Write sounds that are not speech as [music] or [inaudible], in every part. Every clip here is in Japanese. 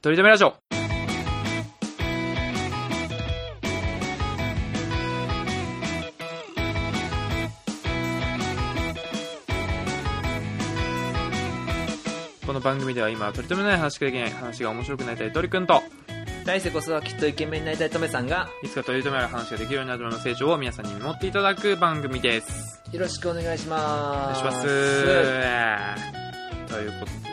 とりとめラジオ。この番組では今、とりとめない話ができない話が面白くなりたい鳥くんと、来世こそはきっとイケメンになりたいトメさんがいつかとりとめる話ができるようになるための成長を皆さんに見守っていただく番組です。よろしくお願いしお願ますいします。ということで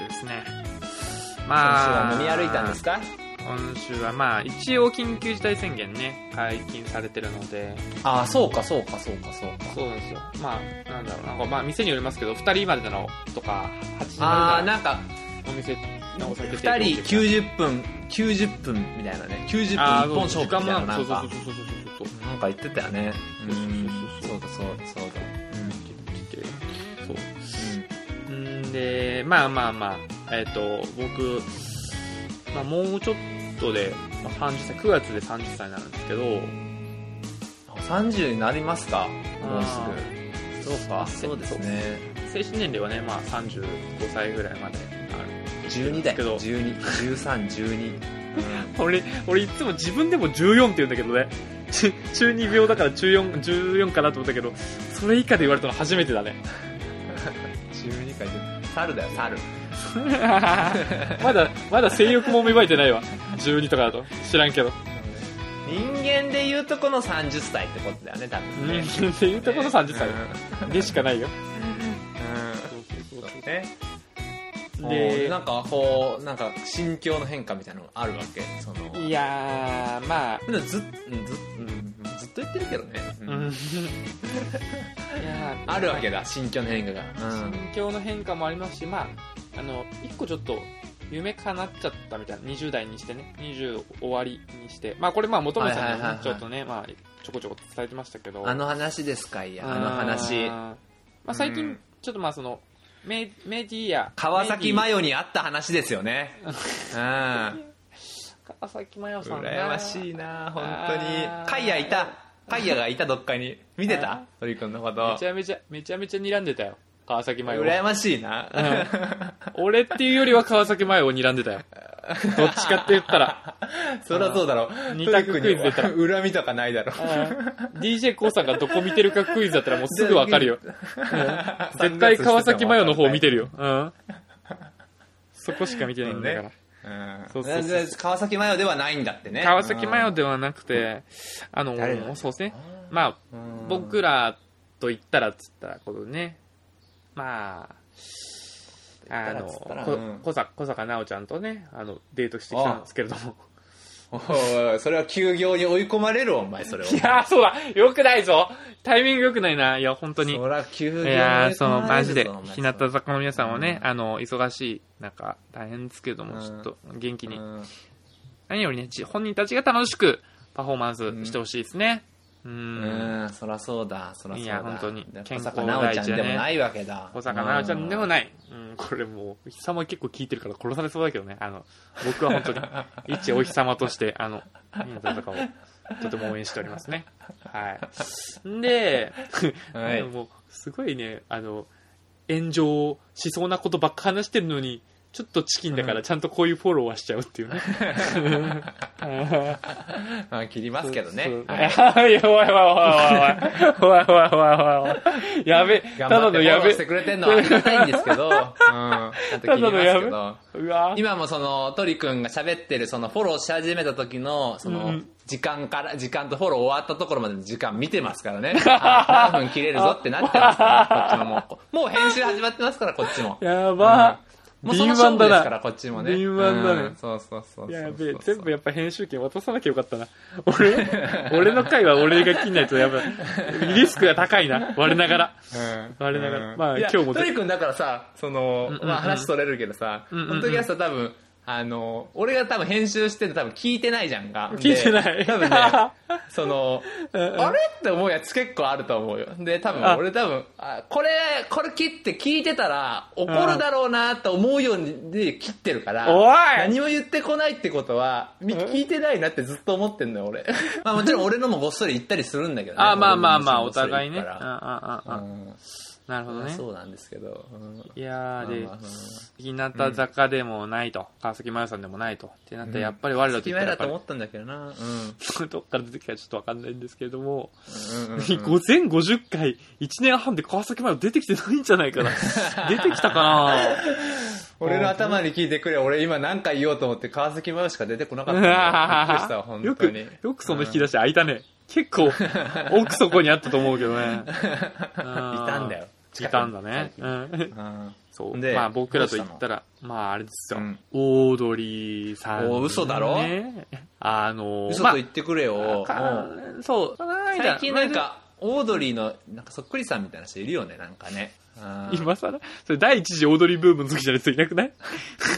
まあ、は飲み歩いたんですか？今週はまあ、一応緊急事態宣言ね、解禁されてるので、ああそうかそうかそうかそうか。そうですよ。まあ、なんだろうな。んかまあ、店によりますけど、二人までのとか、8時までああなんかのお店のお酒2人90分90分みたいなね。90あー分一本勝負みたいななんか。そうそうそうそうそうそうなんか言ってたよね。そうそうそうそうだそうだそうだ。そう。んで、まあまあまあ、えっ、と、僕、まあもうちょっとで、まあ、30歳、9月で30歳になるんですけど、うん30になりますか？もうすぐ。そうか。あそうですね。精神年齢はね、まあ35歳ぐらいまである。12だよ。けど121312俺、俺いつも自分でも14って言うんだけどね。中中二病だから14、14かなと思ったけど、それ以下で言われたの初めてだね。[laughs] 12か猿だよ猿 [laughs] まだ、まだ性欲も芽生えてないわ。12とかだと。知らんけど。人間で言うとこの30歳ってことだよね多分ね。うん。って言ったこと30歳。でしかないよ。うん。そうだねでで、なんかこうなんか心境の変化みたいなのあるわけ？その。いやー、まあ、ずっうんず,、うん、ずっと言ってるけどね、うん。うん。いやーあるわけだ心境の変化が、心境の変化もありますし、まあ、あの、一個ちょっと、夢叶っちゃったみたいな、20代にしてね、20終わりにして、まあこれまあ元村さんにははいはいはいはい。ねちょっとね、まあちょこちょこ伝えてましたけど、あの話ですかいや。あの話。あーまあ最近うん、ちょっとまあその、メメディア、川崎麻メ世にあった話ですよね。うん。川崎麻世さんが羨ましいな本当に。カイヤいた。カイヤがいたどっかに。見てた？鳥くんのこと。めちゃめちゃ、めちゃめちゃ睨んでたよ。川崎麻世を。羨ましいな俺っていうよりは川崎麻世を睨んでたよ。[laughs] どっちかって言ったら。そりゃそうだろ二択クイズ出たら恨みとかないだろ DJ コウさんがどこ見てるかクイズだったらもうすぐわかるよ。[laughs] うん絶対川崎麻世の方見てるよ。うん。そこしか見てないんだから。うんそうそうそう全然川崎麻世ではないんだってね川崎麻世ではなくて、あのそうですね。まあ、うん僕らと言ったらっつったら、このね、まあ、あの、小坂小坂奈緒ちゃんとね、あの、デートしてきたんですけれども。おいそれは休業に追い込まれるお前それをいやー、そうだ。よくないぞ。タイミングよくないな。いや、本当に。そりゃ休業いやー、その、マジで。日向坂の皆さんはね、うん。あの、忙しい中、大変ですけれども、うん。ちょっと元気に、うん。何よりね、じ本人たちが楽しくパフォーマンスしてほしいですね。うん。うんそりゃそうだそりゃそうだいや本当にで健康小坂奈緒ちゃんでもないわけだ小坂奈緒ちゃんでもない。うん、これもう、お日様結構聞いてるから殺されそうだけどね。あの、僕は本当に、[laughs] 一お日様として、あの、日向坂を、とても応援しておりますね。はい。んで、[laughs] はいもう、すごいね、あの、炎上しそうなことばっか話してるのに、ちょっとチキンだからちゃんとこういうフォローはしちゃうっていうね。[laughs] まあ切りますけどねはいいや、[laughs] おいおいおいおいおい。おいおいおいおい。やべ、ただのやべして。くれてんのはありがたいんですけど、うん、ちゃんと切りますけどうわ今もその鳥くんが喋ってるそのフォローし始めた時のそのうん時間から時間とフォロー終わったところまでの時間見てますからねあ何分切れるぞってなってますからこっちももうもう編集始まってますからこっちもやば。もうその勝負ですからな。こっちもね敏腕だねうんそうそうそうそうやべえ、全部やっぱ編集権渡さなきゃよかったな。俺、[laughs] 俺の回は俺が切んないとやばい。リスクが高いな。我ながら。うん我ながらまあいや今日も鳥くんだからさその、うんうんうんまあ、話それるけどさ、うんうんうんこの時はさ多分あの俺が多分編集してて多分聞いてないじゃんか聞いてない。で多分ね [laughs] そのうんうん。あれ？って思うやつ結構あると思うよ。で多分あ。俺多分あこれこれ切って聞いてたら怒るだろうなと思うようにで切ってるからおい！何も言ってこないってことはみ聞いてないなってずっと思ってんのよ俺。まあもちろん俺のもごっそり言ったりするんだけどね。あ、まあまあまあ、お互いね。ああああうんなるほどね。そうなんですけど。うんいやー、で日向坂でもないと、川崎麻世さんでもないと。ってなったら、やっぱり我らと隙言ったらと思ったんだけどな。うん。うんどっから出てきたかちょっとわかんないんですけれども、うんうん [laughs] 全50回、1年半で川崎麻世出てきてないんじゃないかな。[laughs] 出てきたかな俺の頭に聞いてくれ。俺今何回言おうと思って川崎麻世しか出てこなかった。びっくりしたわ、本よく当に。、よくその引き出し開いたね。結構、奥底にあったと思うけどね。い [laughs] いたんだよ。いたんだね。うん。うんそう。でまあ僕らと言ったら、まああれですよ。うんオードリーさん、お嘘だろ？ね [laughs] あの、まあ嘘と言ってくれよ。そう。最近なんか、オードリーの、なんかそっくりさんみたいな人いるよね、なんかね。うん今更？それ第一次オードリーブームの時じゃない人いなくない？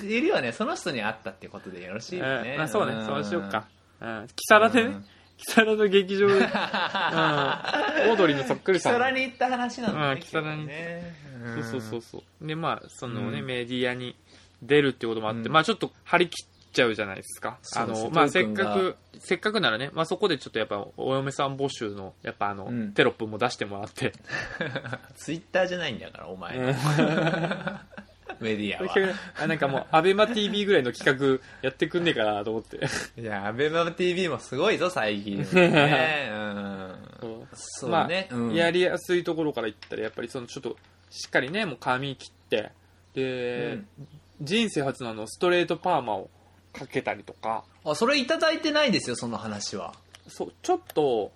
いるよね、その人に会ったってことでよろしいよね。あそうね、んそうしようか。。うん。キサラでねうん、キサラの劇場で、[laughs] うん。オードリーのそっくりさん。キサラに行った話なんだね。うんキサラにねそうそうそうそう。で、まあ、そのね、うんメディアに出るってこともあって、うんまあちょっと張り切っちゃうじゃないですか。あの、まあせっかく、せっかくならね、まあそこでちょっとやっぱお嫁さん募集の、やっぱあの、うんテロップも出してもらって、[laughs] ツイッターじゃないんだから、お前。[laughs] う [laughs] んメディアは。あなんかもう、[laughs] アベマ TV ぐらいの企画やってくんねえかなと思って。いや、アベマ TV もすごいぞ、最近。ね。[laughs] うん。そうね。まあうんやりやすいところから言ったら、やっぱりそのちょっと、しっかりね、もう髪切って、で、人生初のあの、ストレートパーマをかけたりとか、あ、それいただいてないですよ、その話は。そう、ちょっと、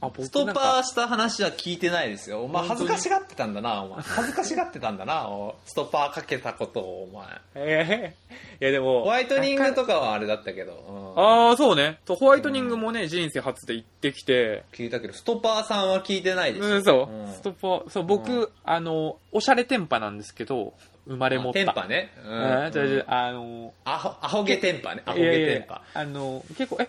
ストッパーした話は聞いてないですよ。お前恥ずかしがってたんだな、お前。恥ずかしがってたんだな、おストッパーかけたことを、お前。ええいやでも、ホワイトニングとかはあれだったけど。うんああ、そうね。そうホワイトニングもね、人生初で行ってきて、聞いたけど、ストッパーさんは聞いてないですよ。うん、そう、うんストッパー、そう、僕、あの、おしゃれテンパなんですけど、生まれ持った。テンパね。ううん、あの、アホ、アホゲテンパね。アホいやいやいやゲテンパ。あの、結構、え、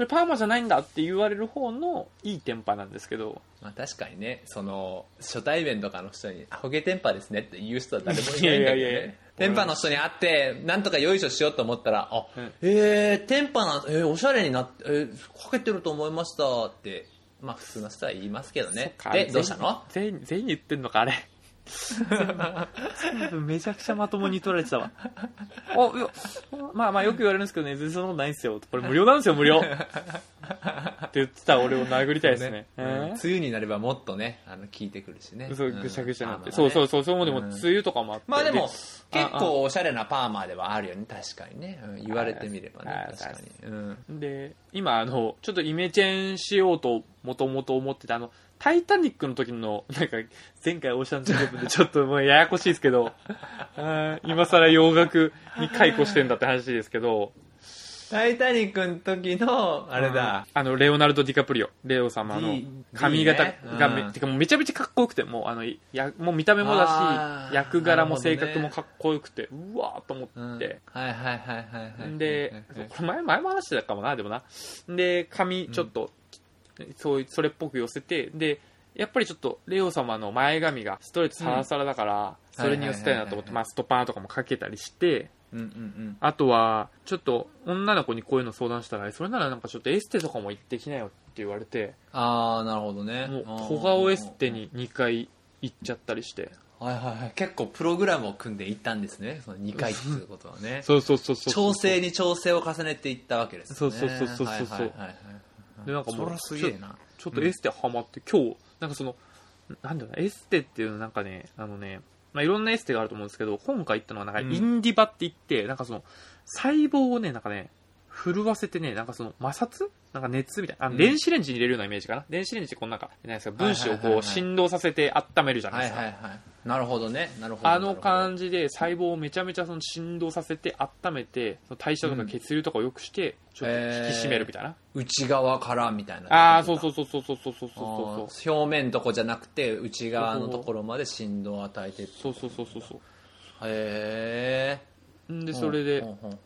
それパーマじゃないんだって言われる方のいいテンパなんですけど、まあ確かにね、その、初対面とかの人に、アホゲテンパですねって言う人は誰もいないんだけどいやいやいやね。テンパの人に会って、なんとかよいしょしようと思ったら、あ、うんえー、テンパな、えー、おしゃれになって、えー、かけてると思いましたって、まあ普通の人は言いますけどね。で、どうしたの？全員、全員に言ってんのか、あれ。全部めちゃくちゃまともに取られてたわ。[laughs] あ、いや、まあまあよく言われるんですけどね、全然そんなことないんですよ。これ無料なんですよ、無料。って言ってた俺を殴りたいですね。梅雨になればもっとね、あの、効いてくるしね。そう、んぐしゃぐしゃになって。そうそうそう、そうでも、うん梅雨とかもあって。まあでも、あ結構おしゃれなパーマではあるよね、確かにね。うん言われてみればねあ、確かに。うんで、今、あの、ちょっとイメチェンしようと、もともと思ってた、あの、タイタニックの時の、なんか、前回オーシャンズゲームでちょっともうややこしいですけど、[laughs] 今更洋楽に解雇してんだって話ですけど、タイタニックの時の、あれだ。あの、レオナルド・ディカプリオ、レオ様の D 髪型 D ね。がめ、うん。てかもうめちゃめちゃかっこよくて、もうあの、や、もう見た目もだし、役柄も性格もかっこよくて、うわーと思うん。って、はいはいはいはいはい。で、これ前、前も話してたかもな、でもな。で、髪ちょっと、そういう、それっぽく寄せて、で、やっぱりちょっと、レオ様の前髪がストレートサラサラだから、それに寄せたいなと思って、まあ、ストパーとかもかけたりして、うんうんうん。あとは、ちょっと、女の子にこういうの相談したら、それならなんかちょっとエステとかも行ってきなよって言われて、あー、なるほどね。もう小顔エステ。に2回行っちゃったりして。はいはいはい。結構プログラムを組んでいったんですね。その2回っていうことはね。[laughs] そうそうそうそう。調整に調整を重ねていったわけですね。そうそうそうそうそうはいはいはいはいでなんかもうすげえな。ちょっとエステハマって、今日、なんかその、なんだろうな、エステっていうのなんかね、あのね、まあ、いろんなエステがあると思うんですけど、今回行ったのはなんかうんインディバって言って、なんかその、細胞をね、なんかね、震わせてね、なんかその摩擦？なんか熱みたいな。あ電子レンジに入れるようなイメージかな。電子レンジってこのなんか、なんですか、分子をこう振動させて温めるじゃないですか。なるほどね。なるほど。あのじ。感じで細胞をめちゃめちゃその振動させて温めて、その代謝とか血流とかを良くして、ちょっと引き締めるみたいな。内側からみたいな。ああ、そうそうそうそうそうそうそうそうそう。表面とこじゃなくて内側のところまで振動を与えてそうそうそうそうそう。へえんで、それで、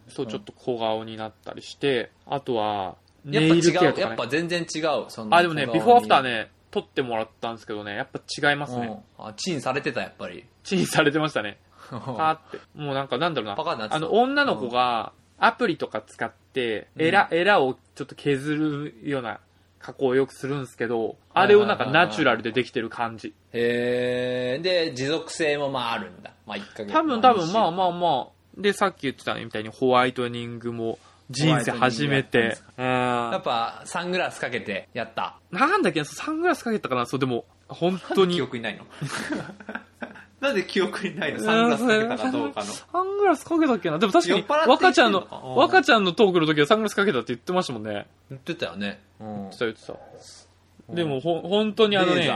そう、ちょっと小顔になったりして、あとは、やっぱネイルケア違うとかね。やっぱ全然違うそのあ、でもね、ビフォーアフターね、撮ってもらったんですけどね、やっぱ違いますね。うんあチンされてたやっぱりチンされてましたね。パーって。もうなんか、なんだろうな。なあの、女の子が、アプリとか使って、エラ、エラをちょっと削るような加工をよくするんですけど、あれをなんかナチュラルでできてる感じ。へえ。で、持続性もまああるんだ。まあ1ヶ月。多分多分まあまあまあ、で、さっき言ってたみたいにホワイトニングも人生初めて。うん。やっぱサングラスかけてやった。なんだっけなサングラスかけたかな？そう、でも、本当に。記憶にないの？なんで記憶にないの？[laughs] サングラスかけたかどうかの。サングラスかけたっけな？でも確かに若ちゃんの若ちゃんのトークの時はサングラスかけたって言ってましたもんね。言ってたよね。うん。言ってた言ってた。でも、ほ、本当にあのね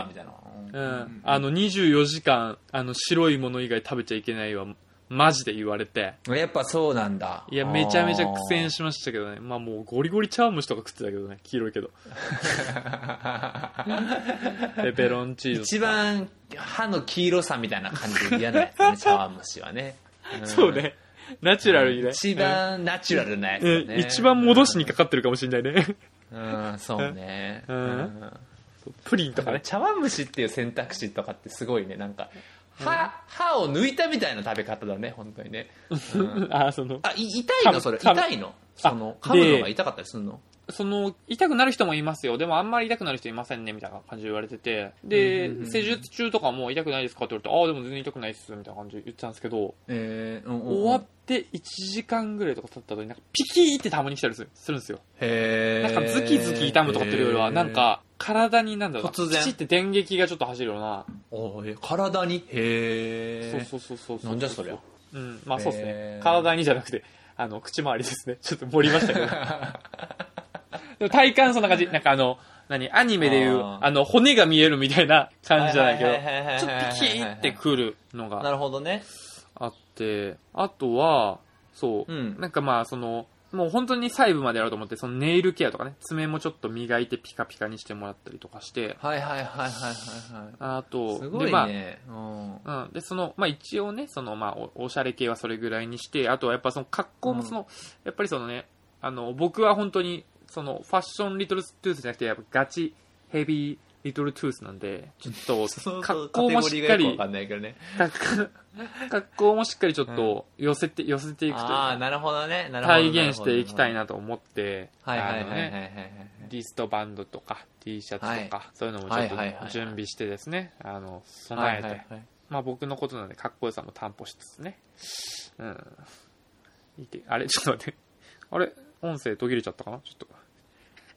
あの、24時間、あの、白いもの以外食べちゃいけないは、マジで言われて。やっぱそうなんだ。いや、めちゃめちゃ苦戦しましたけどね。まあもう、ゴリゴリ茶碗蒸しとか食ってたけどね。黄色いけど。[laughs] ペペロンチーズ。一番歯の黄色さみたいな感じで嫌なやつね、茶碗蒸しはね。んそう。ね。ナチュラルにね。一番ナチュラルなやつうん。一番戻しにかかってるかもしれないね。うん、そうね。うんうんプリンとかね。茶碗蒸しっていう選択肢とかってすごいね、なんか、歯、歯を抜いたみたいな食べ方だね、本当にね。う [laughs] んあ、その、あ、い痛いの？それ。痛いの？その、あ噛むのでが痛かったりするの？その、痛くなる人もいますよ。でもあんまり痛くなる人いませんね、みたいな感じで言われてて。でうんうんうん、施術中とかも痛くないですかって言われて、ああ、でも全然痛くないっす、みたいな感じで言ってたんですけど、えー、うんうんうん終わって1時間ぐらいとか経った後になんかピキーってたまに来たりするするんですよ。へーなんかズキズキ痛むとかっていうよりは、なん、か体になんだろうな、突然ピチって電撃がちょっと走るような。おーえ体に？へえ。そうそうそうそう。なんじゃそりゃ。うん、まあそうですへねー。体にじゃなくて、あの、口周りですね。[laughs] ちょっと盛りましたけど。でも体感そんな感じ。なんかあの、何？アニメでいう、あの、骨が見えるみたいな感じじゃないけどちょっとピキーってくるのながるほどね。あって、あとは、そう、うんなんかまあその、もう本当に細部までやろうと思って、そのネイルケアとかね、爪もちょっと磨いてピカピカにしてもらったりとかして、はいはいはいはいはいはい。あと、すごいでまあね。うんうん。で、その、まあ一応ね、その、まあお、おしゃれ系はそれぐらいにして、あとはやっぱその格好もその、やっぱりそのね、あの、僕は本当に、その、ファッションリトルトゥースじゃなくて、やっぱガチヘビーリトルトゥースなんで、ちょっと、[laughs] 格好もしっかりか、ね。格格好もしっかりちょっと寄せて、寄せていくというああ、か、なるほどね。なるほど体現していきたいな。なと思って、はいはいはい。リストバンドとか T シャツとか、はいそういうのもちょっと準備してですね、あの、備えて、はいはいはいまあ僕のことなんでかっこよさも担保しつつね。うん。いて、あれ、ちょっと待って。あれ、音声途切れちゃったかな？ちょっ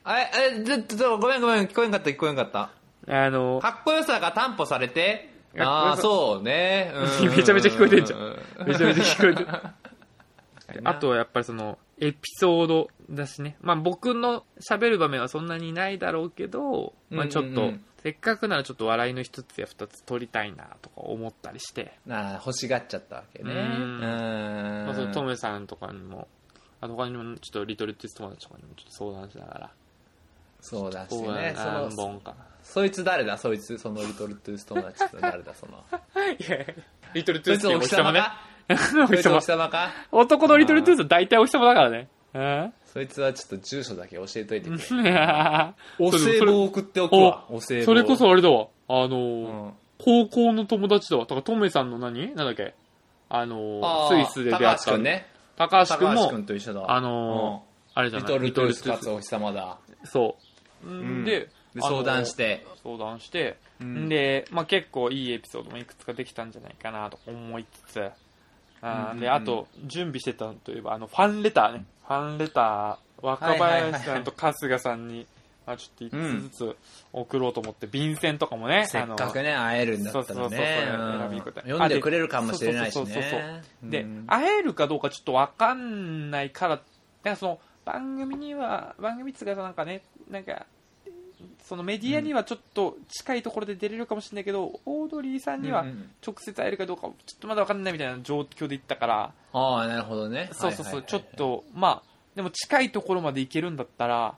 あれ、あれ、ちょっと、ごめんごめん、聞こえんかった、聞こえんかった。と。あの、かっこよさが担保されて、かっこよさああ、そうね。うんめちゃめちゃ聞こえてんじゃんうめちゃめちゃ聞こえてる。あとはやっぱりその、エピソードだしね。まあ僕の喋る場面はそんなにないだろうけど、まあちょっとうんうんうん、せっかくならちょっと笑いの一つや二つ取りたいなとか思ったりして。なあ欲しがっちゃったわけね。ううんん。まあそのトメさんとかにも、あと他にもちょっとリトルティス友達とかにもちょっと相談しながら。そうだしね。そ何の、本か。そいつ誰だ？そいつ、そのリトルトゥース友達って誰だ？その。[laughs] いやリトルトゥースってそいつお日様ね。お日様 [laughs] そいつお日。様か？男のリトルトゥースは大体お日様だからね。うんそいつはちょっと住所だけ教えといてくれ。おそれ歳暮を送っておくわ。お歳暮。それこそあれだわ。あの。高校の友達だわ。だからトメさんの何？なんだっけ？あのスイスで出会高った。橋くんね。高橋くん高橋くんも、と一緒だ。あのー、あれじゃない？リトルトゥースリかつお日様だ。そう。ん。で、で、相談して。あのー相談して、うん。で、まあ結構いいエピソードもいくつかできたんじゃないかなと思いつつ、あーで、うんうんうん。あと、準備してたのといえば、あの、ファンレターね。ファンレター、若林さんと春日さんに、まあちょっと一つずつ送ろうと思って、便箋とかもね、せっかくね、会えるんだったらそうそうそうね。そううん選び方。読んでくれるかもしれないしそうそうそうそうね。で、うん。会えるかどうかちょっとわかんないから、その、番組には、番組っつうかなんかね、なんか、そのメディアにはちょっと近いところで出れるかもしれないけど、オードリーさんにはうんうん直接会えるかどうかちょっとまだわかんないみたいな状況で行ったから、ああ、なるほどね。そうそうそう、ちょっ。と、まあ、でも近いところまで行けるんだったら、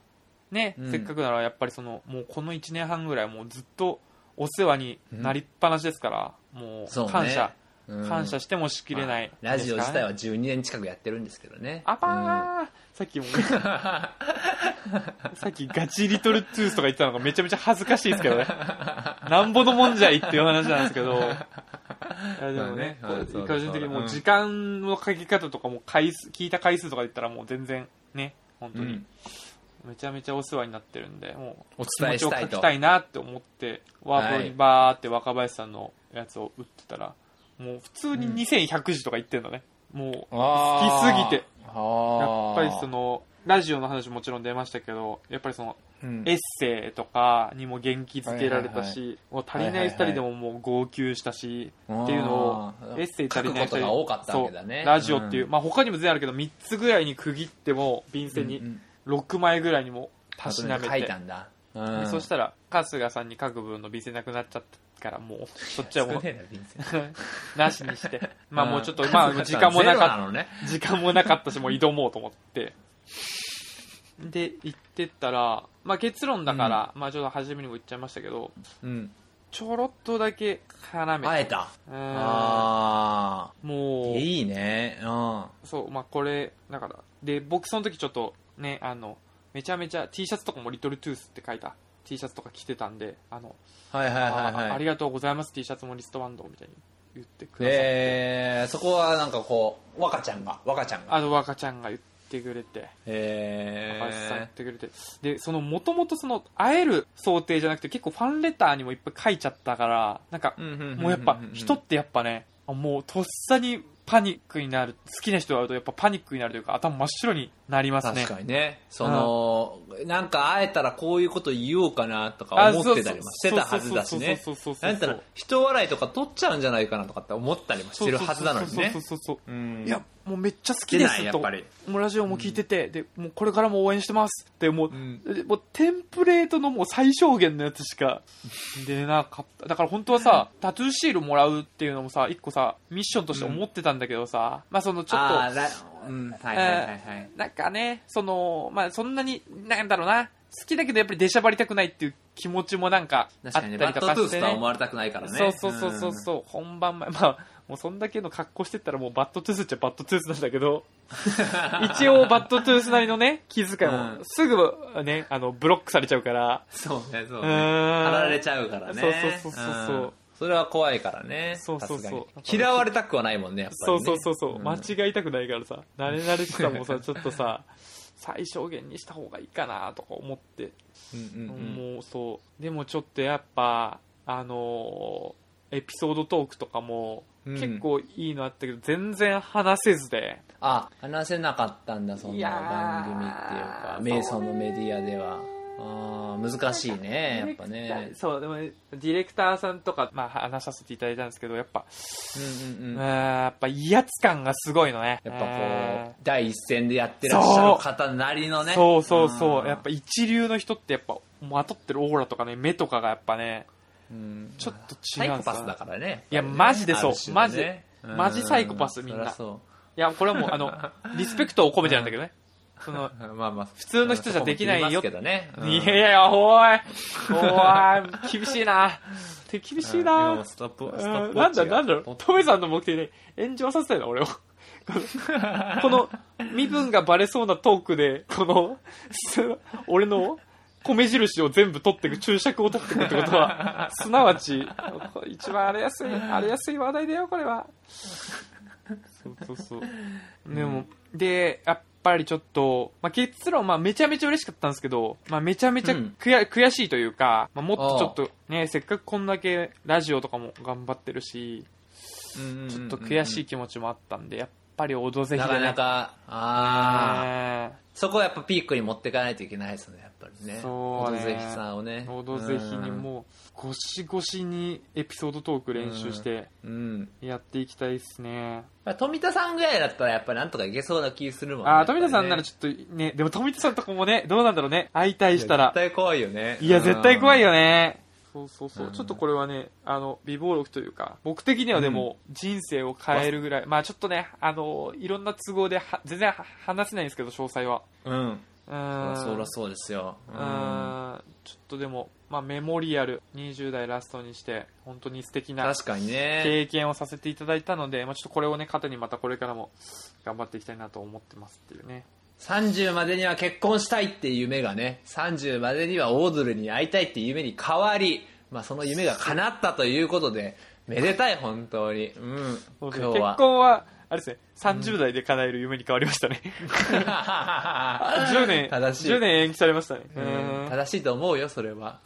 ね、うん。せっかくならやっぱりその、もうこの1年半ぐらいもうずっとお世話になりっぱなしですから、もそうね。う感謝、うん。感謝してもしきれない、まあラジオ自体はです12年近くやってるんですけどね。あばー、さっきも、[laughs] [laughs] さっきガチリトルトゥースとか言ってたのがめちゃめちゃ恥ずかしいですけどね。なんぼのもんじゃいっていう話なんですけど。[laughs] いやでもね、個人的にもう時間の書き方とかも回数、聞いた回数とかで言ったらもう全然ね、本当に。うん。めちゃめちゃお世話になってるんでもうお伝えしたいと。気持ちを書きたいなって思ってワープロにバーって若林さんのやつを打ってたら、もう普通に2100字とか言ってんのね、もう好きすぎて。やっぱりそのラジオの話もちろん出ましたけどやっぱりそのうん。エッセイとかにも元気づけられたし、もう足りない2人でももう号泣したし、っていうのをエッセイ足りない2人が多かったわけだね。ラジオっていう、うん。まあ他にも全然あるけど3つぐらいに区切っても便箋にうん6枚ぐらいにもたしなめ書いて、たんだ、でうん。そしたら春日さんに書く分の便箋なくなっちゃったからもうそっちはもう [laughs] なしにして。[laughs] まあもうちょっとんまあ時間もなかっのね。時間もなかったし、もう挑もうと思って。で、行ってったら、まあ結論だから、まあちょっと初めにも言っちゃいましたけど、うん。ちょろっとだけ絡めて。会えた？うん。あもう、あいいね。うん。そう、まあこれ、だから、で、僕その時ちょっとね、あの、めちゃめちゃ T シャツとかもリトルトゥースって書いた。T シャツとか着てたんで、あの、はいはいはいああはいりがとうございます。T シャツもリストバンドみたいに言ってくださって。えー、そこはなんかこう若ちゃんが若ちゃんが。あの若ちゃんが言ってくれて、え高橋さん言っー、てくれて。でそのもともとその会える想定じゃなくて結構ファンレターにもいっぱい書いちゃったからなんかもうやっぱ人ってやっぱねあもうとっさにパニックになる好きな人が会うとやっぱパニックになるというか頭真っ白になりますね。確かにね。その、なんか会えたらこういうこと言おうかなとか思ってたりもしてたはずだしね。なんたら人笑いとか取っちゃうんじゃないかなとかって思ったりもしてるはずなのにね。そうそうそうそう。うん。いやもうめっちゃ好きですと。もうラジオも聞いてて、でもうこれからも応援してますってもう,、ん。もうテンプレートのもう最小限のやつしか [laughs] 出なかった。だから本当はさ、タトゥーシールもらうっていうのもさ一個さミッションとして思ってたんだけどさ、まあそのちょっとうんはいはいはいはい。なんかね、その、まあ、そんなに、なんだろうな、好きだけどやっぱり出しゃばりたくないっていう気持ちもなんかあった確かにね。りバッドトゥーとかしてね。スとは思われたくないからね。そうそうそうそうそう、本番前、まあ、もうそんだけの格好してったらもうバッドトゥースっちゃバッドトゥースなんだけど、[laughs] 一応バッドトゥースなりのね、気遣いも。うん。すぐね、あの、ブロックされちゃうから、そうねそううね。ーん。貼られちゃうからね。そうそうそうそうそう。ん。それは怖いからね。そうそうそう。さすがに。嫌われたくはないもんねやっぱそうりね。そうそうそう、ん。間違いたくないからさ、慣れ慣れしさもさ、[laughs] ちょっとさ、最小限にした方がいいかなとか思って、うんうんうん。もうそう。でもちょっとやっぱあのーエピソードトークとかもうん結構いいのあったけど、全然話せずで。あ話せなかったんだそんなー番組っていうか瞑想のメディアでは。あー難しいねやっぱね。そうでもディレクターさんとか、まあ、話させていただいたんですけどやっぱ、うんうんうん。うんやっぱ威圧感がすごいのね。やっぱこえう第一線でやってらっしゃる方なりのーね。そう。そうそうやっぱぱ一流の人ってやっぱまとってるオーラとかね目とかがやっぱねちょっとサイコ違うんですよパスだからね。いやマジでそう。マジ。マジサイコパスみんな。そいやこれはもうあのリスペクトを込めてなんだけどね。その [laughs] まあまあ普通の人じゃできないよいやいや、おい、おい、厳しいな。手厳しいな。ストップなんだ、なんだろう。トメさんの目的で炎上させたいな、俺を。[laughs] この身分がバレそうなトークで、この、す [laughs] 俺の米印を全部取っていく、注釈を取っていくってことは、[laughs] すなわち、一番荒れやすい、荒れやすい話題だよ、これは。そうそうそう。でも、で、やっぱりちょっと、まあ、結論、まあ、めちゃめちゃ嬉しかったんですけど、まあ、めちゃめちゃうん悔,、悔しいというか、まあ、もっとちょっとね、せっかくこんだけラジオとかも頑張ってるし、ちょっと悔しい気持ちもあったんで、やっぱりオドぜひな。かなかああねそこはやっぱピークに持っていかないといけないですねやっぱりねそうねオドぜひさんをねオドぜひにもう、ゴシゴシにエピソードトーク練習して、うんやっていきたいですね。まあ富田さんぐらいだったらやっぱりなんとかいけそうな気するもんねああ、富田さんならちちょっとね、でも富田さんとかもね、どうなんだろうね。会いたいしたら絶。対怖いよねいや、絶対怖いよよね。そうそうそう。うんちょっとこれはね、あの、美貌録というか、僕的にはでも、人生を変えるぐらい、まあちょっとね、あの、いろんな都合では、全然は話せないんですけど、詳細は。うんうーん。そりゃそうですようーん。ちょっとでも、まあメモリアル、20代ラストにして、本当に素敵な確かにね経験をさせていただいたので、まあちょっとこれをね、糧にまたこれからも頑張っていきたいなと思ってますっていうね。30までには結婚したいっていう夢がね30までにはオードルに会いたいっていう夢に変わり、まあ、その夢が叶ったということでめでたい本当に。うん。今日は。婚はあれですね、30代で叶える夢に変わりましたね。[laughs] 10年、正しい10年延期されましたね。うん正しいと思うよ、それは。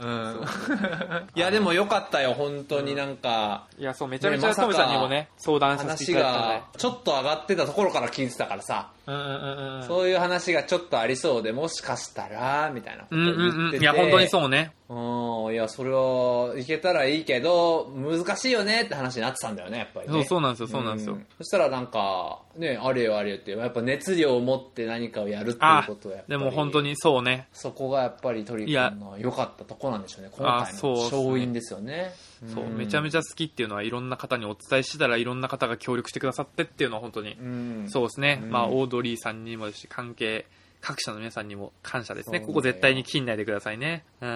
いや、でもよかったよ、本当になんか。いや、そう、めちゃめちゃねまさかトムさんにもね、相談させてい話ただいたのでが。ちょっと上がってたところから聞いてたからさ、うんうんうんうん。そういう話がちょっとありそうで、もしかしたら、みたいなことうんを言ってて。うんうん。いや、本当にそうね。うん、いや、それはいけたらいいけど、難しいよねって話になってたんだよね、やっぱりね。そう、そうなんですよ、そうなんですよ。んそしたらなんか、ね、あれよあれよって、やっぱ熱量を持って何かをやるっていうことはでも本当にそうね。そこがやっぱりトリ君の良かったとこなんでしょうね、今回の。勝因ですよね。そう、んめちゃめちゃ好きっていうのはいろんな方にお伝えしてたらいろんな方が協力してくださってっていうのは本当に、うん。そうですね。うん。まあ、オードリーさんにも関係、各社の皆さんにも感謝ですね。ここ絶対に切んないでくださいね。うん。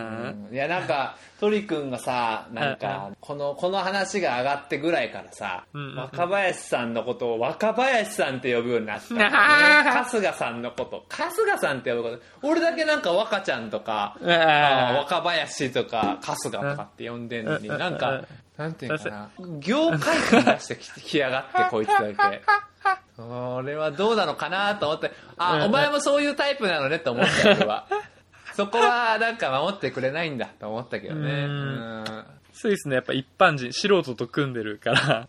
うん。いやなんか鳥くんがさなんかこのこの話が上がってぐらいからさ、うんうんうん。若林さんのことを若林さんって呼ぶようになった。[laughs] ね。春日さんのこと。春日さんって呼ぶこと。俺だけなんか若ちゃんとか若林とか春日とかって呼んでんのにうん。なんかうん。なんていうかな。業界感出してききやがってこいつだけこれはどうなのかなと思って。あお前もそういうタイプなのねと思ったよ俺は。[laughs] そこはなんか守ってくれないんだと思ったけどね。スイスのやっぱ一般人、素人と組んでるから、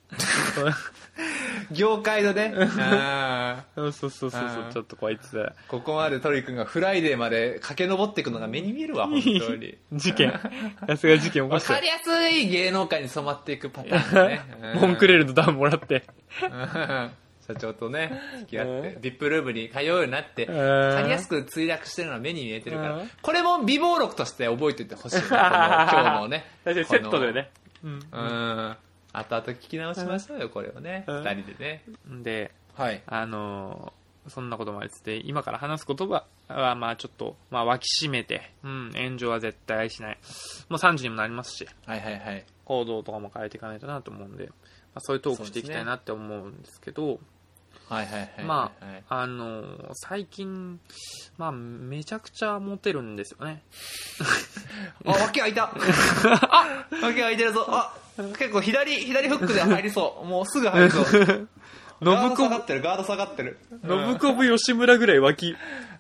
[laughs] 業界のね。[laughs] そうそうそうそう。う、ん。ちょっとこいつ、ここまでトリくんがフライデーまで駆け上っていくのが目に見えるわ本当に。事件、さすが事件起こしたわかりやすい芸能界に染まっていくパターンだね。うん。モンクレールのダウンもらって。うん社長とね付き合ってうビップルームに通うようになってうん。分かりやすく墜落してるのは目に見えてるからうん。これも美貌録として覚えておいてほしいね [laughs] 今日のね確かにセットでね。うん。うん。後々聞き直しましょうよこれをねうん。二人でね。で、はい。あのーそんなこともありつつ今から話す言葉は、まあちょっと、まあ脇締めて、うん、炎上は絶対しない。もう3時にもなりますし、はいはいはい。行動とかも変えていかないとなと思うんで、まあ、そういうトークしていきたいなって思うんですけど、はいはいはいまはい。あ、あのー最近、まあめちゃくちゃモテるんですよね。[laughs] あ脇開いた。[laughs] あ脇開いてるぞ。あ結構左左フックで入りそう。もうすぐ入りそう。ガード下がってるガード下がってる。信子部吉村ぐらい脇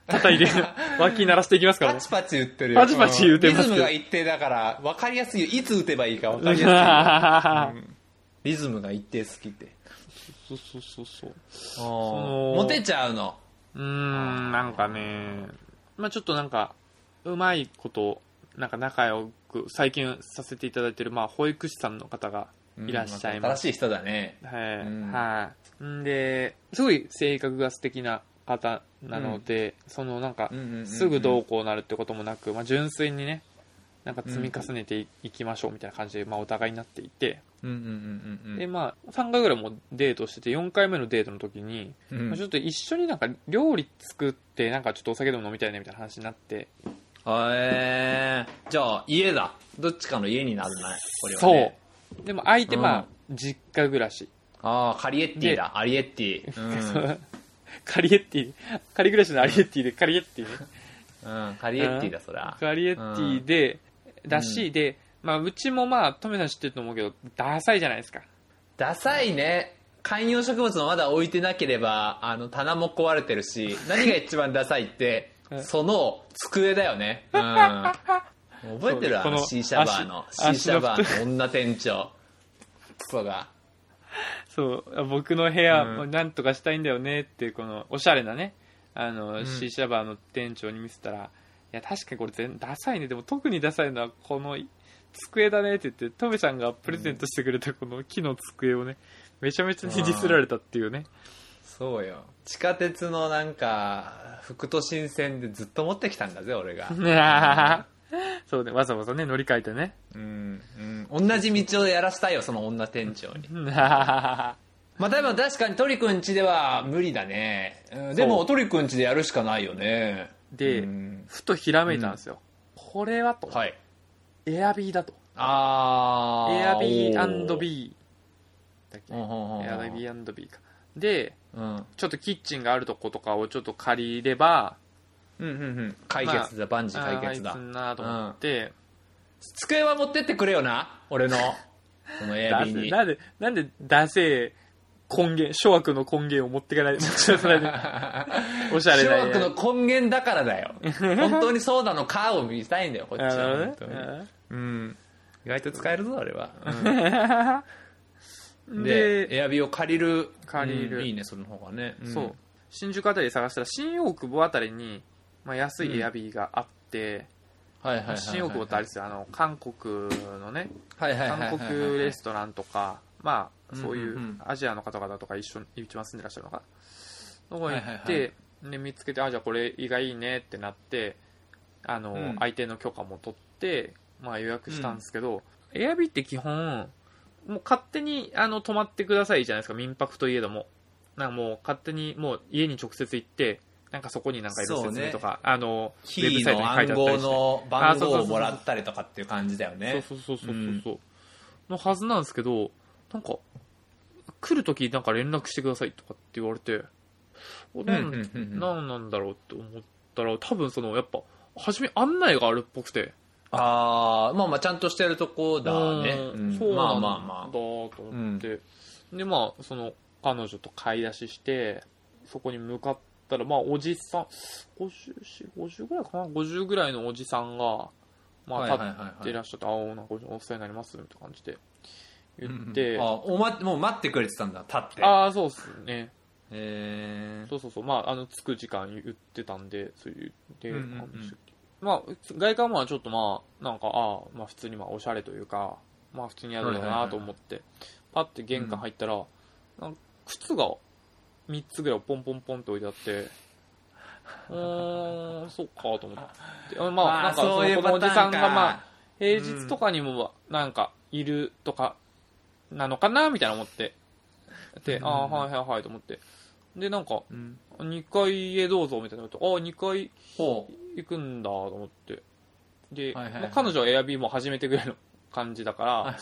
叩いて、[laughs] 脇鳴らしていきますからね。パチパチ打ってるよ。パチパチ打てますけど。リズムが一定だから分かりやすいよ。いつ打てばいいか分かりやすいよ、うん。リズムが一定好きってそうそうそうそう。モのテちゃうのうーん、なんかね、まあちょっとなんか、うまいこと、なんか仲良く、最近させていただいてる、まあ保育士さんの方がいらっしゃいます。新しい人だねはい。うんはい。んで、すごい性格が素敵な方なので、そのなんかうんうんうんうん、すぐどうこうなるってこともなく、まあ純粋にね、なんか積み重ねていいきましょうみたいな感じで、まあお互いになっていて、で、まあ3回ぐらいもうデートしてて、4回目のデートの時に、うん。まあちょっと一緒になんか料理作ってなんかちょっとお酒でも飲みたいねみたいな話になって。えー、じゃあ家だ。どっちかの家になるなこれはそねう。でも相手まあ実家暮らし。ああカリエッティだ。アリエッティ。うん。[laughs] カリエッティ。仮暮らしのアリエッティでカリエッティね。うん、カリエッティだそりゃ。カリエッティでだしでまあうちもまあトメさん知ってると思うけどダサいじゃないですか。ダサいね。観葉植物もまだ置いてなければあの棚も壊れてるし [laughs] 何が一番ダサいってうん。その机だよね。うん。[laughs] 覚えてる？このシーシャバーの。シ足ーシャバ足ーの女店長。クソが。そう僕の部屋うん。なんとかしたいんだよねってこのおしゃれなねあの、ん。シーシャバーの店長に見せたらいや確かにこれ全ダサいね。でも特にダサいのはこの机だねって言ってトメさんがプレゼントしてくれたこの木の机をねめちゃめちゃにディスられたっていうね。そうよ。地下鉄のなんか副都心線でずっと持ってきたんだぜ俺が。[laughs] そうね。わざわざね乗り換えてね。うん、うん、同じ道をやらせたいよその女店長に。[laughs] まあでも確かに鳥くんちでは無理だね、うんでも鳥くんちでやるしかないよねで、うん。ふとひらめいたんですよ、これはと、はい。エアビーだと。あー。エアビーー。&B だっけ？うんうんうんエアビー &B か。でうん。ちょっとキッチンがあるとことかをちょっと借りればうんうんうん。解決だ、万事解決だ。なと思って、机は持ってってくれよな俺の。このエアだビーに。[laughs] なんでなんでダセえ根源、諸悪の根源を持っていかない、持ち出さないで、おしゃれ諸な。悪の根源だからだよ。[laughs] 本当にそうなのかを見たいんだよ、こっちあは。ねうん。意外と使えるぞ、あれは。うんで、で、エアビーを借りる。借りるうんいいね、その方がね。んそう。新宿あたりで探したら、新大久保あたりに、まあ、安いエアビーがあって、はいはいはいはい。新大久保ってあれですよ、あの、韓国のね。韓国レストランとか、まあ、そういうんうんううんアジアの方々とか一緒に一番住んでらっしゃるのかな。そこに行っはいはい見つけて、あ、じゃあこれ意外いいねってなって、あの、うん相手の許可も取って、まあ予約したんですけど、エアビーって基本、もう勝手にあの泊まってくださいじゃないですか、民泊といえども。なんかもう勝手にもう家に直接行って、なんかそこになんかいろいろ説明とか、あの、キウェブサイトに書いてあったりして。号の番号をもらったりとかっていう感じだよね。そうそうそうそうそうそう、のはずなんですけどなんか来る時なんか連絡してくださいとかって言われておなん,、なんなんだろうって思ったら多分そのやっぱ初め案内があるっぽくて。ああ、まあまあちゃんとしてるとこだね。そうなんだまあまあまと思って、でまあその彼女と買い出ししてそこに向かったらまあおじさん50 50ぐらいかな？50ぐらいのおじさんがまあ立っていらっしゃって、あおなんかお世話になりますみたいな感じで言って、あおま、もう待ってくれてたんだ、立って。ああそうっすね。へそうそうそう。まああの着く時間言ってたんでそういうで、うんうんうん。あまあ外観はちょっとまあなんかああまあ普通にまあおしゃれというかまあ普通にやるだなと思って、パッて玄関入ったら、なんか靴が3つぐらいポンポンポンって置いてあって [laughs] うーんそっかと思って。あまあまあなんかそそういうのおじさんがまあ平日とかにもなんかいるとかなのかなみたいな思って。で、うん。ああはいはいはいと思って。でなんかうん。2階へどうぞみたいなこと。ああ2階ほ行くんだと思って。で、はいはいはい。まあ彼女はエアビーも初めてぐらいの感じだからま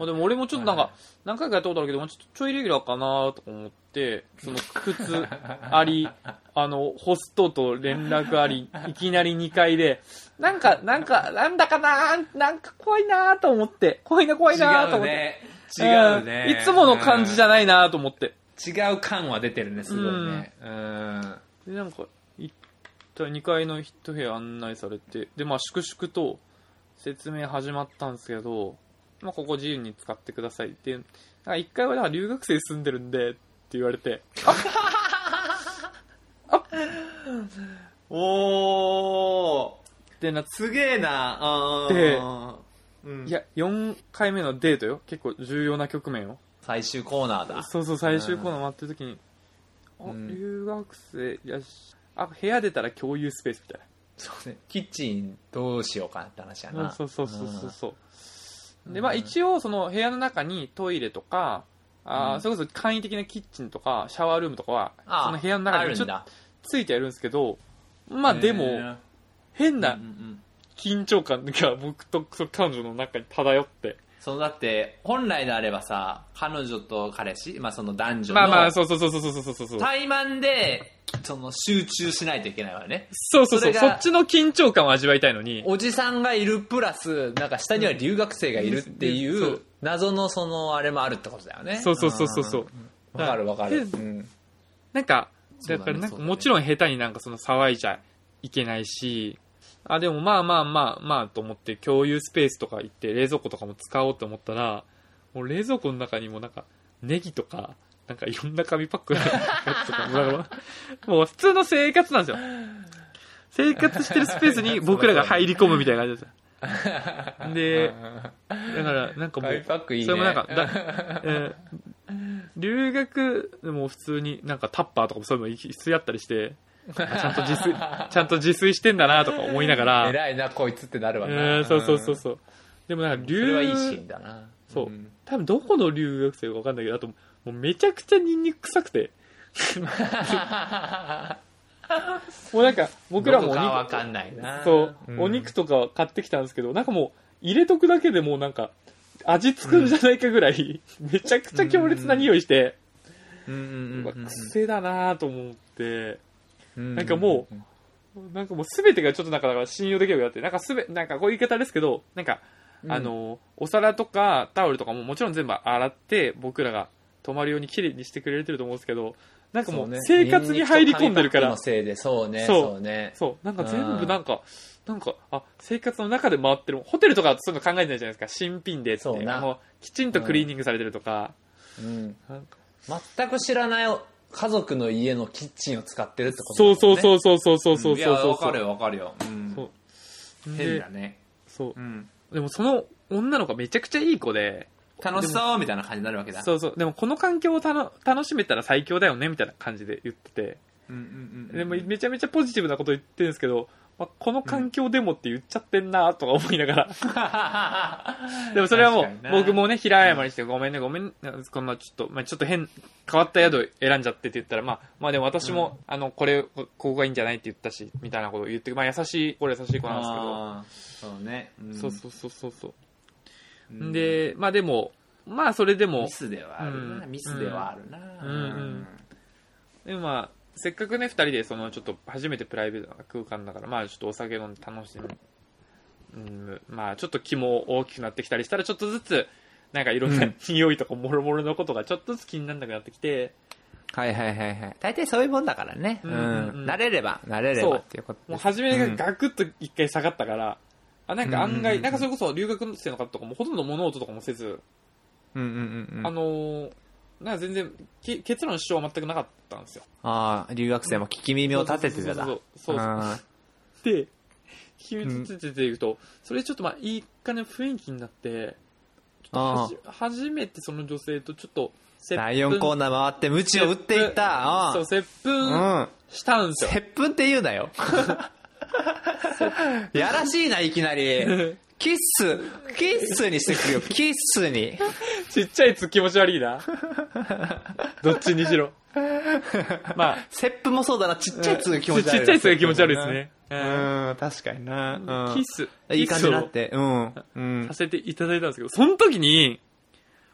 あでも俺もちょっとなんか何回かやったことあるけどちょっとちょいレギュラーかなとか思ってその靴あり [laughs] あのホストと連絡あり [laughs] いきなり2階でなんかなんかなんだかななんか怖いなと思って怖いな怖いなと思って違うね。違うね。んいつもの感じじゃないなと思って違う感は出てるね、すごいね。うん。でなんか行った2階の一部屋案内されてでまあ粛々と説明始まったんですけど、まあ、ここ自由に使ってくださいってなんか1階はだから留学生住んでるんでって言われて。おー。でなすげえな。でうん。いや4回目のデートよ。結構重要な局面を。最終コーナーだ。そうそう最終コーナー待ってる時に、あうん。留学生いらっしあ部屋出たら共有スペースみたいなそうね。キッチンどうしようかなって話やな。そうそうそうそうそう。でまあ一応その部屋の中にトイレとかうん。それこそ簡易的なキッチンとかシャワールームとかはあその部屋の中にちょ。ついてあるんですけどまあでも変な緊張感が僕と彼女の中に漂って。そのだって、本来であればさ、彼女と彼氏、まあその男女の、まあまあそうそうそうそうそうそうそうそう対マンで、その集中しないといけないわね。そうそうそう。そそっちの緊張感を味わいたいのに。おじさんがいるプラス、なんか下には留学生がいるっていう謎のそのあれもあるってことだよね。そうそうそうそうそう。うん。わかるわかる。でうん。なんか、だからなんかそうだね。もちろん下手になんかその騒いじゃいけないし、あ、でもまあまあまあまあと思って共有スペースとか行って冷蔵庫とかも使おうと思ったら、もう冷蔵庫の中にもなんかネギとか、なんかいろんな紙パックのやつとか、もうもう普通の生活なんですよ。生活してるスペースに [laughs] 僕らが入り込むみたいな感じですよ。[laughs] で、だからなんかも紙う。それもなんか、だえー [laughs] 留学でも普通になんかタッパーとかもそういうの必須やったりして、あちゃんと自炊、ちゃんと自炊してんだなとか思いながら、偉いな、こいつってなるわえな。ーそうそうそうそう。でもなんかそれはいいシ留ーンだな。そうん多分どこの留学生かわかんないけど、あともうめちゃくちゃニンニク臭くて、もうなんか僕らもおどこかわ肉、かんないな。そう、ん。お肉とか買ってきたんですけど、なんかもう入れとくだけでもうなんか味つくんじゃないかぐらい、めちゃくちゃ強烈な匂いして、うんうんうん癖だなと思って、うんなんかもなんかもう全てがちょっとなんか信用できるようになって、なんかすべ、なんかこういう言い方ですけど、なんか、うん。あの、お皿とかタオルとかももちろん全部洗って僕らが止まるように綺麗にしてくれてると思うんですけど、なんかもそうね生活に入り込んでるからそうね、そうそうね。そう、なんか全部なんか、なんか、あ、生活の中で回ってる。ホテルとかそういうの考えてないじゃないですか。新品でって。そうなきちんとクリーニングされてるとか。うん。なんか全く知らない家族の家のキッチンを使ってるってことそうだもんねそうそうそうそうそうそうそう。いや、わかるよ、わかるよ。うんそう。変でだね。そうう。ん。でもその女の子めちゃくちゃいい子で、楽しそうみたいな感じになるわけだ。そうそう。でもこの環境をたの楽しめたら最強だよねみたいな感じで言ってて。うんうんうん。でもめちゃめちゃポジティブなこと言ってるんですけど、まあ、この環境でもって言っちゃってんなとか思いながら。でもそれはもう、僕もね、平謝りして、ごめんね、ごめんね、こんなちょっと、まあ、ちょっと変、変わった宿選んじゃってって言ったら、まあ、まあでも私も、あの、これ、ここがいいんじゃないって言ったし、みたいなことを言って、まあ優しい、これ優しい子なんですけど。そうね。んそうそうそうそうで、まあでも、まあそれでもミ、スではあるな。うん。ミスではあるな。うん。うんでもまあ、せっかくね、二人で、その、ちょっと、初めてプライベートな空間だから、まあ、ちょっとお酒飲んで楽しんで、うん、まあ、ちょっと気も大きくなってきたりしたら、ちょっとずつ、なんかいろんな匂いとか、もろもろのことがちょっとずつ気にならなくなってきて、はいはいはいはい。大体そういうもんだからね。うん慣れれば、慣れればっていうこと。もう初めがうん。ガクッと一回下がったから、あ、なんか案外、うんうんうんなんかそれこそ留学生の方とかもほとんど物音とかもせず、うんうんうんうん。あのー、なんか全然、け結論主張は全くなかったんですよ。ああ、留学生も聞き耳を立ててただ。そうそうそうそうそうあで、君立てていくと、それちょっとまあ、いいかね雰囲気になって、ちょっとはじ初めてその女性とちょっと、第4コーナー回って、鞭を打っていった。そう、接うん。う吻ん。したんですよ。接吻って言うなよ。[laughs] [laughs] やらしいな、いきなり。キッス、キッスにしてくるよ、キッスに。[laughs] ちっちゃいつ気持ち悪いな。どっちにしろ。[laughs] まあ、接吻もそうだな、ちっちゃいつが気持ち悪い。ちっちゃいつが気持ち悪いですね。ううんん、確かにな。うんキス。いい感じになっキて。うん。さ。せていただいたんですけど、その時に、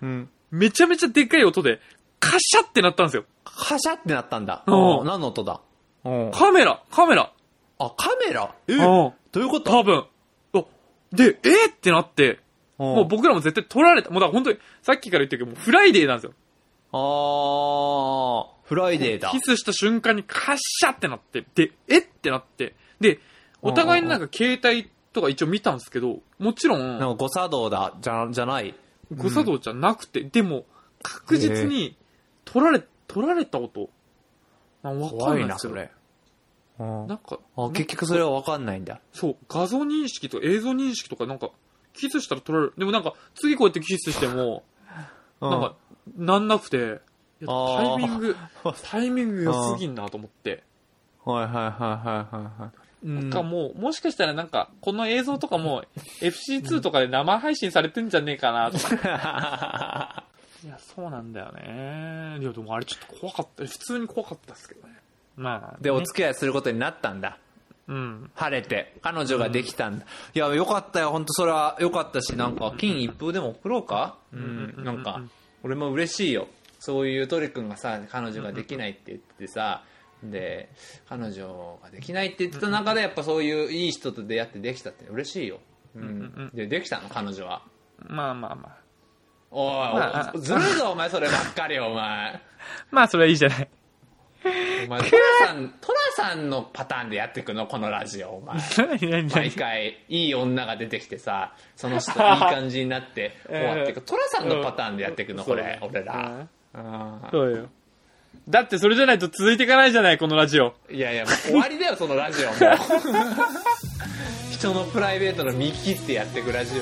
うん。めちゃめちゃでっかい音で、カシャってなったんですよ。カシャってなったんだ。うんうん何の音だ？うんカメラカメラあ、カメラ？えうんどういうこと？多分。あで、えーってなって、ももう僕らも絶対撮られた。もうだから本当に、さっきから言ってるけど、もうフライデーなんですよ。あー、フライデーだ。キスした瞬間にカッシャってなって、で、え？ってなって、で、お互いになんか携帯とか一応見たんですけど、もちろん、なんか誤作動だ、じゃ、じゃない。誤作動じゃなくて、でも、確実に、撮られ、撮られた音。あわかん怖いな、ないですよ。それ。うんなんか、あ、結局それはわかんないんだ。そう、画像認識とか映像認識とかなんか、キスしたら撮られる。でもなんか、次こうやってキスしても、なんか、なんなくて、タイミング、[laughs] タイミング良すぎんなと思って。はいはいはいはいはいはい。なんかもう、もしかしたらなんか、この映像とかも、[laughs] FC2 とかで生配信されてんじゃねえかなとか。[laughs] いや、そうなんだよね。いや、でもあれちょっと怖かった。普通に怖かったですけどね。まあ、で、おね付き合いすることになったんだ。うん。晴れて、彼女ができたんだ。いや、よかったよ、本当それはよかったし、なんか、金一封でも送ろうか？ううんん、なんか、俺も嬉しいよ。そういうトリ君がさ、彼女ができないって言ってさ、で、彼女ができないって言ってた中で、やっぱそういういい人と出会ってできたって嬉しいよ。ううんん。で、できたの、彼女は。まあまあまあ。おい、ずるいぞ、お前、そればっかり、お前。[laughs] まあ、それはいいじゃない。お前、トラさん、トラさんのパターンでやっていくの、このラジオ、お前。何何毎回いい女が出てきてさその人 [laughs] いい感じになって終わっていくトラさんのパターンでやっていくのこれ俺ら。そうよ。だってそれじゃないと続いていかないじゃない、このラジオ。ーいやいやもう終わりだよそのラジオ。も [laughs] う人のプライベートの見切ってやっていくラジ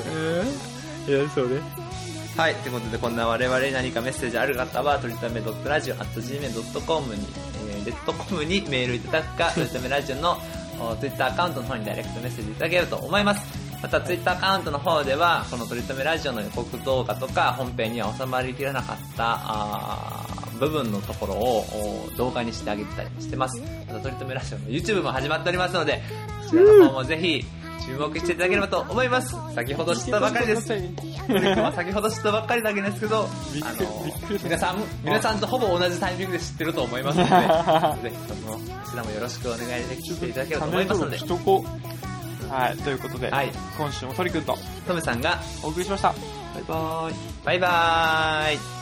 オいや、そうね。はい。ということでこんな我々に何かメッセージある方はとりため .radio.gmail.com に、えー、レッドコムにメールいただくか [laughs] とりためラジオのツイッターアカウントの方にダイレクトメッセージいただければと思います。またツイッターアカウントの方ではこのとりためラジオの予告動画とか本編には収まりきらなかった部分のところをお動画にしてあげてたりもしてます。またとりためラジオの YouTube も始まっておりますのでそちらの方もぜひ注目していただければと思います先ほど知ったばかりですまあ先ほど知ったばっかりだけですけど、あの皆さん、皆さんとほぼ同じタイミングで知ってると思いますので、[laughs] ぜひとも、こちらもよろしくお願いしていただければと思いますので。はい、ということで、はい今週も鳥くんとトムさんが、お送りしました。バイバーイ。バイバーイ。